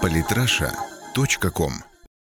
Политраша.ком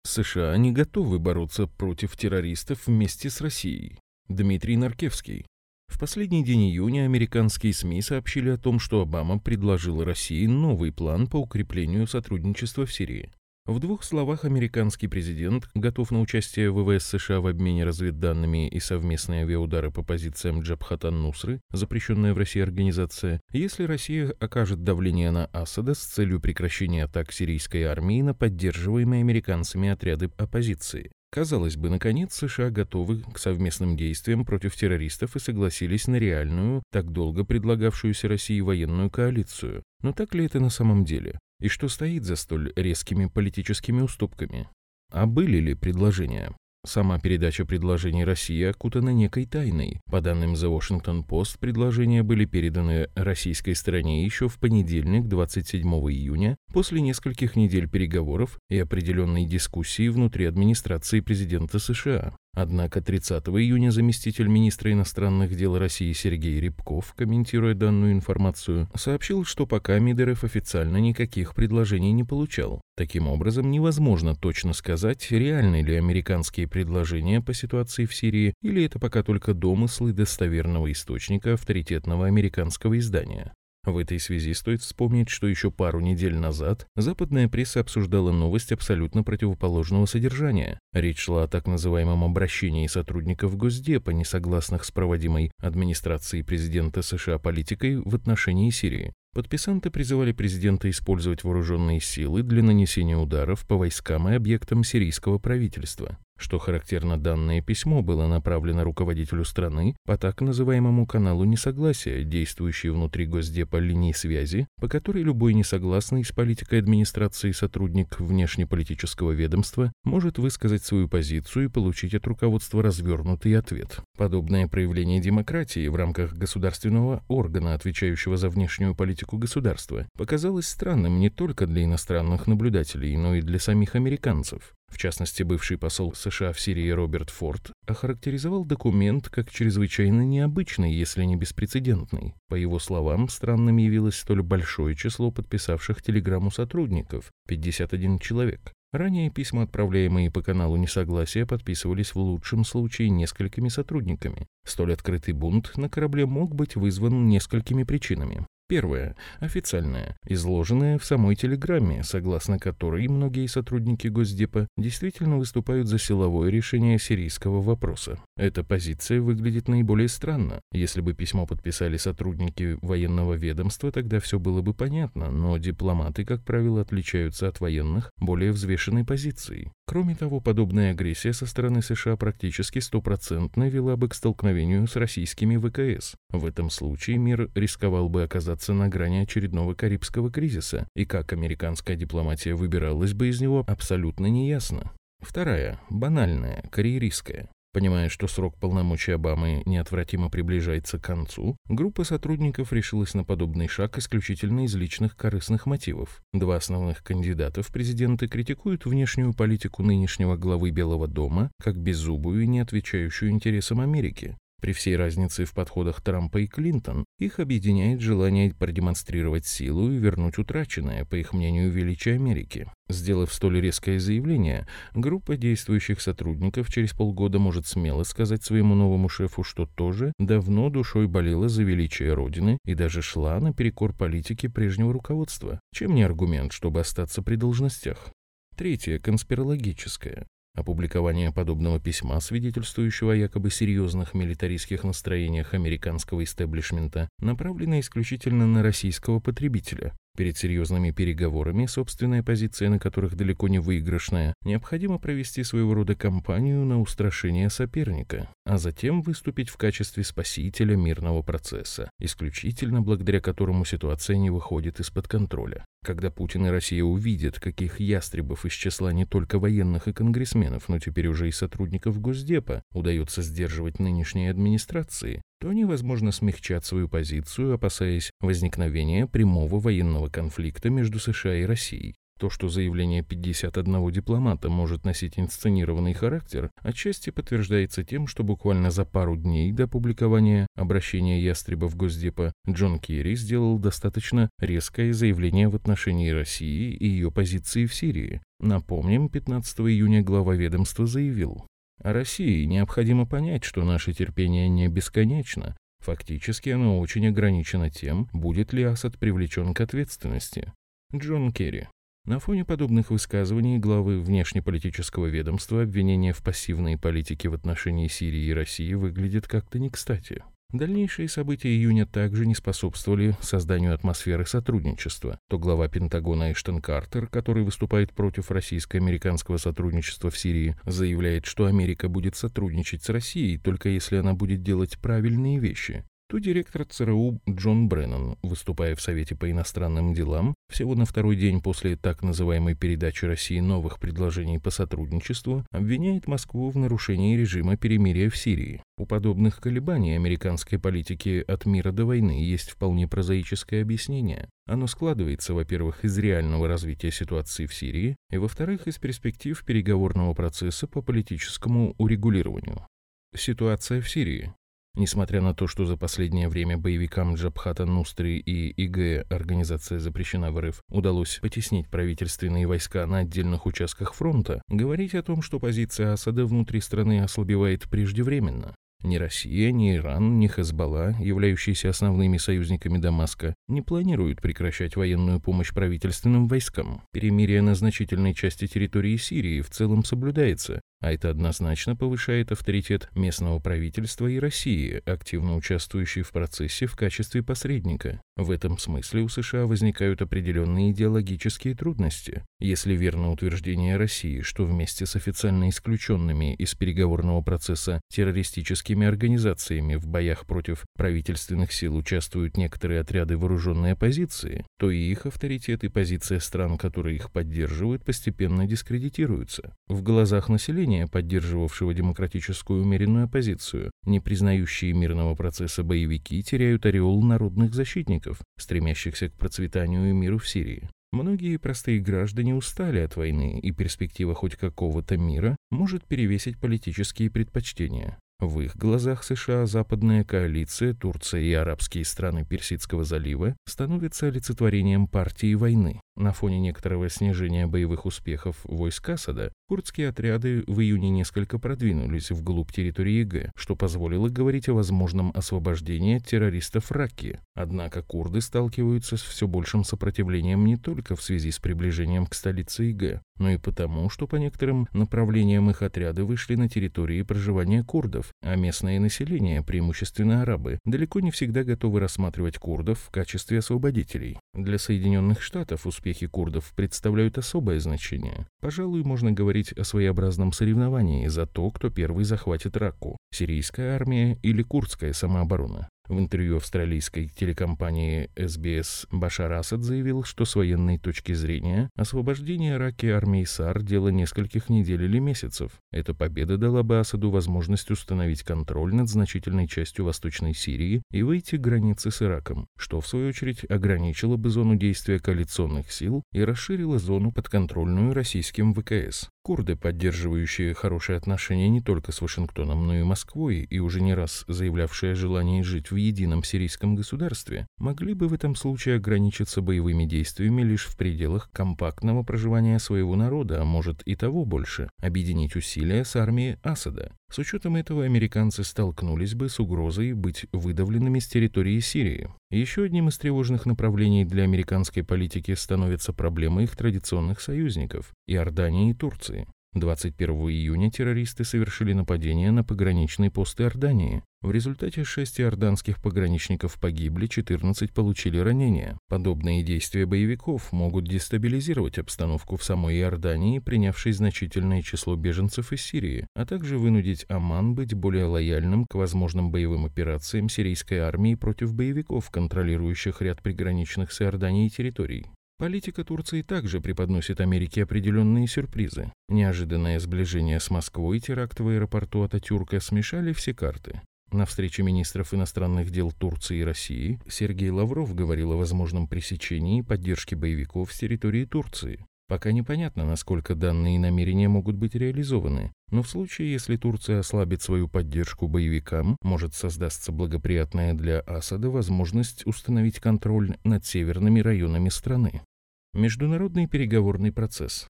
США не готовы бороться против террористов вместе с Россией. Дмитрий Наркевский. В последний день июня американские СМИ сообщили о том, что Обама предложил России новый план по укреплению сотрудничества в Сирии. В двух словах американский президент готов на участие ВВС США в обмене разведданными и совместные авиаудары по позициям Джабхатан Нусры, запрещенная в России организация, если Россия окажет давление на Асада с целью прекращения атак сирийской армии на поддерживаемые американцами отряды оппозиции. Казалось бы, наконец США готовы к совместным действиям против террористов и согласились на реальную, так долго предлагавшуюся России военную коалицию. Но так ли это на самом деле? И что стоит за столь резкими политическими уступками? А были ли предложения? Сама передача предложений России окутана некой тайной. По данным The Washington Post, предложения были переданы российской стороне еще в понедельник, 27 июня, после нескольких недель переговоров и определенной дискуссии внутри администрации президента США. Однако 30 июня заместитель министра иностранных дел России Сергей Рябков, комментируя данную информацию, сообщил, что пока Мидеров официально никаких предложений не получал. Таким образом, невозможно точно сказать, реальны ли американские предложения по ситуации в Сирии, или это пока только домыслы достоверного источника авторитетного американского издания. В этой связи стоит вспомнить, что еще пару недель назад западная пресса обсуждала новость абсолютно противоположного содержания. Речь шла о так называемом обращении сотрудников Госдепа, несогласных с проводимой администрацией президента США политикой в отношении Сирии. Подписанты призывали президента использовать вооруженные силы для нанесения ударов по войскам и объектам сирийского правительства. Что характерно, данное письмо было направлено руководителю страны по так называемому каналу несогласия, действующей внутри Госдепа линии связи, по которой любой несогласный с политикой администрации сотрудник внешнеполитического ведомства может высказать свою позицию и получить от руководства развернутый ответ. Подобное проявление демократии в рамках государственного органа, отвечающего за внешнюю политику государства, показалось странным не только для иностранных наблюдателей, но и для самих американцев. В частности, бывший посол США в Сирии Роберт Форд охарактеризовал документ как чрезвычайно необычный, если не беспрецедентный. По его словам, странным явилось столь большое число подписавших телеграмму сотрудников – 51 человек. Ранее письма, отправляемые по каналу несогласия, подписывались в лучшем случае несколькими сотрудниками. Столь открытый бунт на корабле мог быть вызван несколькими причинами. Первое. Официальное, изложенное в самой телеграмме, согласно которой многие сотрудники Госдепа действительно выступают за силовое решение сирийского вопроса. Эта позиция выглядит наиболее странно. Если бы письмо подписали сотрудники военного ведомства, тогда все было бы понятно, но дипломаты, как правило, отличаются от военных более взвешенной позицией. Кроме того, подобная агрессия со стороны США практически стопроцентно вела бы к столкновению с российскими ВКС. В этом случае мир рисковал бы оказаться на грани очередного Карибского кризиса, и как американская дипломатия выбиралась бы из него, абсолютно неясно. Вторая, банальная, карьеристская. Понимая, что срок полномочий Обамы неотвратимо приближается к концу, группа сотрудников решилась на подобный шаг исключительно из личных корыстных мотивов. Два основных кандидата в президенты критикуют внешнюю политику нынешнего главы Белого дома как беззубую и не отвечающую интересам Америки. При всей разнице в подходах Трампа и Клинтон, их объединяет желание продемонстрировать силу и вернуть утраченное, по их мнению, величие Америки. Сделав столь резкое заявление, группа действующих сотрудников через полгода может смело сказать своему новому шефу, что тоже давно душой болела за величие Родины и даже шла наперекор политике прежнего руководства. Чем не аргумент, чтобы остаться при должностях? Третье, конспирологическое. Опубликование подобного письма, свидетельствующего о якобы серьезных милитаристских настроениях американского истеблишмента, направлено исключительно на российского потребителя. Перед серьезными переговорами, собственная позиция на которых далеко не выигрышная, необходимо провести своего рода кампанию на устрашение соперника, а затем выступить в качестве спасителя мирного процесса, исключительно благодаря которому ситуация не выходит из-под контроля. Когда Путин и Россия увидят, каких ястребов из числа не только военных и конгрессменов, но теперь уже и сотрудников Госдепа удается сдерживать нынешней администрации, то они, возможно, смягчат свою позицию, опасаясь возникновения прямого военного конфликта между США и Россией. То, что заявление 51 дипломата может носить инсценированный характер, отчасти подтверждается тем, что буквально за пару дней до публикования обращения Ястреба в Госдепа Джон Керри сделал достаточно резкое заявление в отношении России и ее позиции в Сирии. Напомним, 15 июня глава ведомства заявил, «О России необходимо понять, что наше терпение не бесконечно, Фактически оно очень ограничено тем, будет ли Асад привлечен к ответственности. Джон Керри. На фоне подобных высказываний главы внешнеполитического ведомства обвинения в пассивной политике в отношении Сирии и России выглядит как-то не кстати. Дальнейшие события июня также не способствовали созданию атмосферы сотрудничества. То глава Пентагона Эштон Картер, который выступает против российско-американского сотрудничества в Сирии, заявляет, что Америка будет сотрудничать с Россией только если она будет делать правильные вещи то директор ЦРУ Джон Бреннан, выступая в Совете по иностранным делам, всего на второй день после так называемой передачи России новых предложений по сотрудничеству, обвиняет Москву в нарушении режима перемирия в Сирии. У подобных колебаний американской политики от мира до войны есть вполне прозаическое объяснение. Оно складывается, во-первых, из реального развития ситуации в Сирии, и, во-вторых, из перспектив переговорного процесса по политическому урегулированию. Ситуация в Сирии. Несмотря на то, что за последнее время боевикам Джабхата Нустры и ИГ, организация запрещена в РФ, удалось потеснить правительственные войска на отдельных участках фронта, говорить о том, что позиция Асада внутри страны ослабевает преждевременно. Ни Россия, ни Иран, ни Хезбалла, являющиеся основными союзниками Дамаска, не планируют прекращать военную помощь правительственным войскам. Перемирие на значительной части территории Сирии в целом соблюдается, а это однозначно повышает авторитет местного правительства и России, активно участвующей в процессе в качестве посредника. В этом смысле у США возникают определенные идеологические трудности. Если верно утверждение России, что вместе с официально исключенными из переговорного процесса террористическими организациями в боях против правительственных сил участвуют некоторые отряды вооруженной оппозиции, то и их авторитет и позиция стран, которые их поддерживают, постепенно дискредитируются. В глазах населения населения, поддерживавшего демократическую умеренную оппозицию, не признающие мирного процесса боевики теряют ореол народных защитников, стремящихся к процветанию и миру в Сирии. Многие простые граждане устали от войны, и перспектива хоть какого-то мира может перевесить политические предпочтения. В их глазах США, западная коалиция, Турция и арабские страны Персидского залива становятся олицетворением партии войны. На фоне некоторого снижения боевых успехов войск Асада, курдские отряды в июне несколько продвинулись вглубь территории ИГ, что позволило говорить о возможном освобождении террористов Раки. Однако курды сталкиваются с все большим сопротивлением не только в связи с приближением к столице ИГ, но и потому, что по некоторым направлениям их отряды вышли на территории проживания курдов, а местное население, преимущественно арабы, далеко не всегда готовы рассматривать курдов в качестве освободителей. Для Соединенных Штатов успехи курдов представляют особое значение. Пожалуй, можно говорить о своеобразном соревновании за то, кто первый захватит Раку – сирийская армия или курдская самооборона. В интервью австралийской телекомпании SBS Башар Асад заявил, что с военной точки зрения освобождение Раки армии САР – дело нескольких недель или месяцев. Эта победа дала бы Асаду возможность установить контроль над значительной частью Восточной Сирии и выйти к границе с Ираком, что в свою очередь ограничило бы зону действия коалиционных сил и расширило зону подконтрольную российским ВКС. Курды, поддерживающие хорошие отношения не только с Вашингтоном, но и Москвой, и уже не раз заявлявшие о желании жить в едином сирийском государстве, могли бы в этом случае ограничиться боевыми действиями лишь в пределах компактного проживания своего народа, а может и того больше, объединить усилия с армией Асада. С учетом этого американцы столкнулись бы с угрозой быть выдавленными с территории Сирии. Еще одним из тревожных направлений для американской политики становится проблема их традиционных союзников – Иордании и Турции. 21 июня террористы совершили нападение на пограничный пост Иордании. В результате шесть иорданских пограничников погибли, 14 получили ранения. Подобные действия боевиков могут дестабилизировать обстановку в самой Иордании, принявшей значительное число беженцев из Сирии, а также вынудить Оман быть более лояльным к возможным боевым операциям сирийской армии против боевиков, контролирующих ряд приграничных с Иорданией территорий. Политика Турции также преподносит Америке определенные сюрпризы. Неожиданное сближение с Москвой и теракт в аэропорту Ататюрка смешали все карты. На встрече министров иностранных дел Турции и России Сергей Лавров говорил о возможном пресечении и поддержке боевиков с территории Турции. Пока непонятно, насколько данные намерения могут быть реализованы, но в случае, если Турция ослабит свою поддержку боевикам, может создаться благоприятная для Асада возможность установить контроль над северными районами страны. Международный переговорный процесс.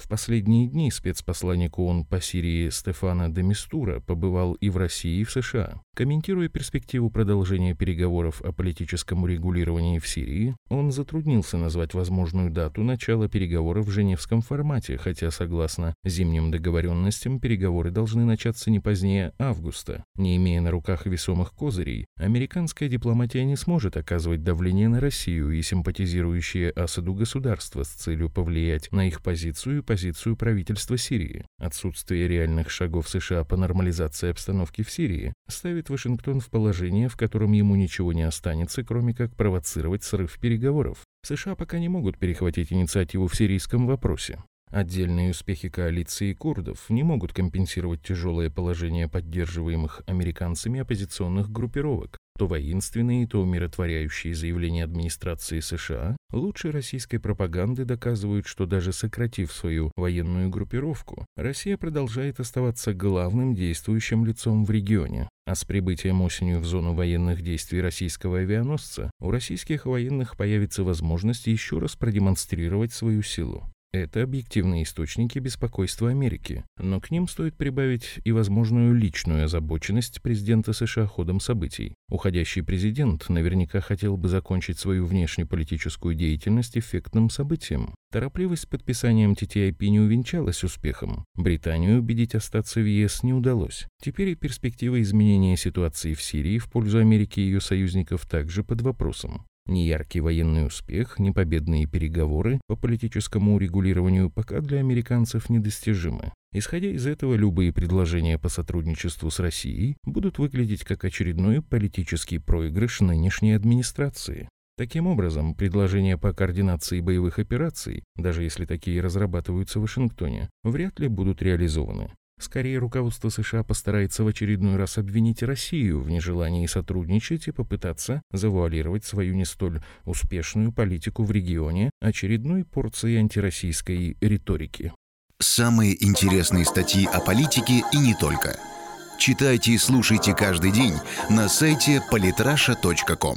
В последние дни спецпосланник ООН по Сирии Стефана де Мистура побывал и в России, и в США. Комментируя перспективу продолжения переговоров о политическом урегулировании в Сирии, он затруднился назвать возможную дату начала переговоров в женевском формате, хотя, согласно зимним договоренностям, переговоры должны начаться не позднее августа. Не имея на руках весомых козырей, американская дипломатия не сможет оказывать давление на Россию и симпатизирующие Асаду государства с целью повлиять на их позицию позицию правительства Сирии. Отсутствие реальных шагов США по нормализации обстановки в Сирии ставит Вашингтон в положение, в котором ему ничего не останется, кроме как провоцировать срыв переговоров. США пока не могут перехватить инициативу в сирийском вопросе. Отдельные успехи коалиции курдов не могут компенсировать тяжелое положение поддерживаемых американцами оппозиционных группировок, то воинственные, то умиротворяющие заявления администрации США лучше российской пропаганды доказывают, что даже сократив свою военную группировку, Россия продолжает оставаться главным действующим лицом в регионе. А с прибытием осенью в зону военных действий российского авианосца у российских военных появится возможность еще раз продемонстрировать свою силу. Это объективные источники беспокойства Америки, но к ним стоит прибавить и возможную личную озабоченность президента США ходом событий. Уходящий президент наверняка хотел бы закончить свою внешнеполитическую деятельность эффектным событием. Торопливость с подписанием TTIP не увенчалась успехом. Британию убедить остаться в ЕС не удалось. Теперь и перспектива изменения ситуации в Сирии в пользу Америки и ее союзников также под вопросом. Ни яркий военный успех, ни победные переговоры по политическому урегулированию пока для американцев недостижимы. Исходя из этого, любые предложения по сотрудничеству с Россией будут выглядеть как очередной политический проигрыш нынешней администрации. Таким образом, предложения по координации боевых операций, даже если такие разрабатываются в Вашингтоне, вряд ли будут реализованы. Скорее, руководство США постарается в очередной раз обвинить Россию в нежелании сотрудничать и попытаться завуалировать свою не столь успешную политику в регионе очередной порцией антироссийской риторики. Самые интересные статьи о политике и не только. Читайте и слушайте каждый день на сайте polytrasha.com.